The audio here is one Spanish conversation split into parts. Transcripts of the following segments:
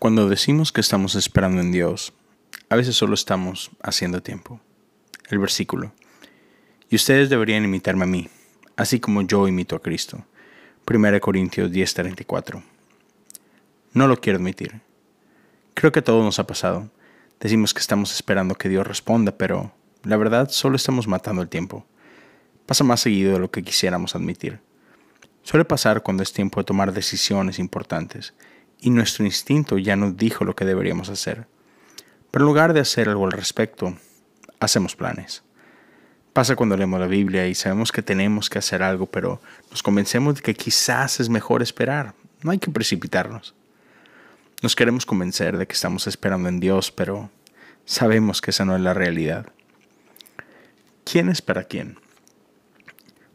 Cuando decimos que estamos esperando en Dios, a veces solo estamos haciendo tiempo. El versículo. Y ustedes deberían imitarme a mí, así como yo imito a Cristo. 1 Corintios 10:34. No lo quiero admitir. Creo que todo nos ha pasado. Decimos que estamos esperando que Dios responda, pero la verdad solo estamos matando el tiempo. Pasa más seguido de lo que quisiéramos admitir. Suele pasar cuando es tiempo de tomar decisiones importantes y nuestro instinto ya nos dijo lo que deberíamos hacer. Pero en lugar de hacer algo al respecto, hacemos planes. Pasa cuando leemos la Biblia y sabemos que tenemos que hacer algo, pero nos convencemos de que quizás es mejor esperar. No hay que precipitarnos. Nos queremos convencer de que estamos esperando en Dios, pero sabemos que esa no es la realidad. ¿Quién espera a quién?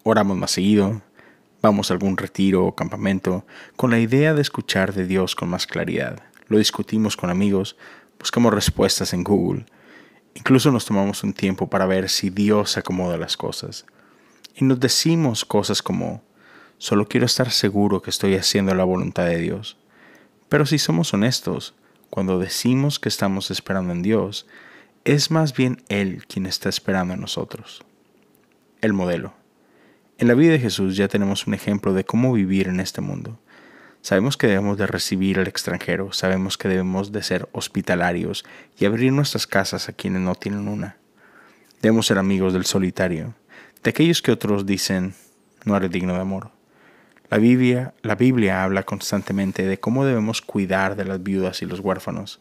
Oramos más seguido, vamos a algún retiro o campamento con la idea de escuchar de Dios con más claridad. Lo discutimos con amigos, buscamos respuestas en Google. Incluso nos tomamos un tiempo para ver si Dios acomoda las cosas. Y nos decimos cosas como, solo quiero estar seguro que estoy haciendo la voluntad de Dios. Pero si somos honestos, cuando decimos que estamos esperando en Dios, es más bien Él quien está esperando en nosotros. El modelo. En la vida de Jesús ya tenemos un ejemplo de cómo vivir en este mundo. Sabemos que debemos de recibir al extranjero, sabemos que debemos de ser hospitalarios y abrir nuestras casas a quienes no tienen una. Debemos ser amigos del solitario, de aquellos que otros dicen no eres digno de amor. La Biblia, la Biblia habla constantemente de cómo debemos cuidar de las viudas y los huérfanos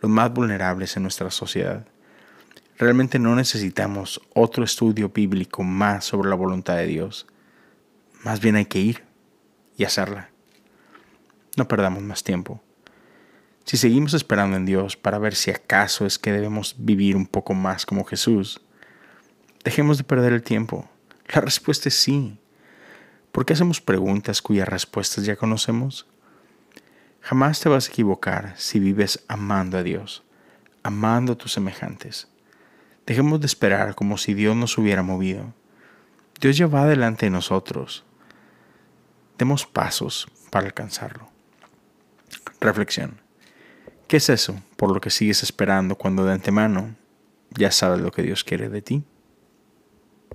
los más vulnerables en nuestra sociedad. Realmente no necesitamos otro estudio bíblico más sobre la voluntad de Dios. Más bien hay que ir y hacerla. No perdamos más tiempo. Si seguimos esperando en Dios para ver si acaso es que debemos vivir un poco más como Jesús, dejemos de perder el tiempo. La respuesta es sí. ¿Por qué hacemos preguntas cuyas respuestas ya conocemos? Jamás te vas a equivocar si vives amando a Dios, amando a tus semejantes. Dejemos de esperar como si Dios nos hubiera movido. Dios ya va delante de nosotros. Demos pasos para alcanzarlo. Reflexión. ¿Qué es eso por lo que sigues esperando cuando de antemano ya sabes lo que Dios quiere de ti?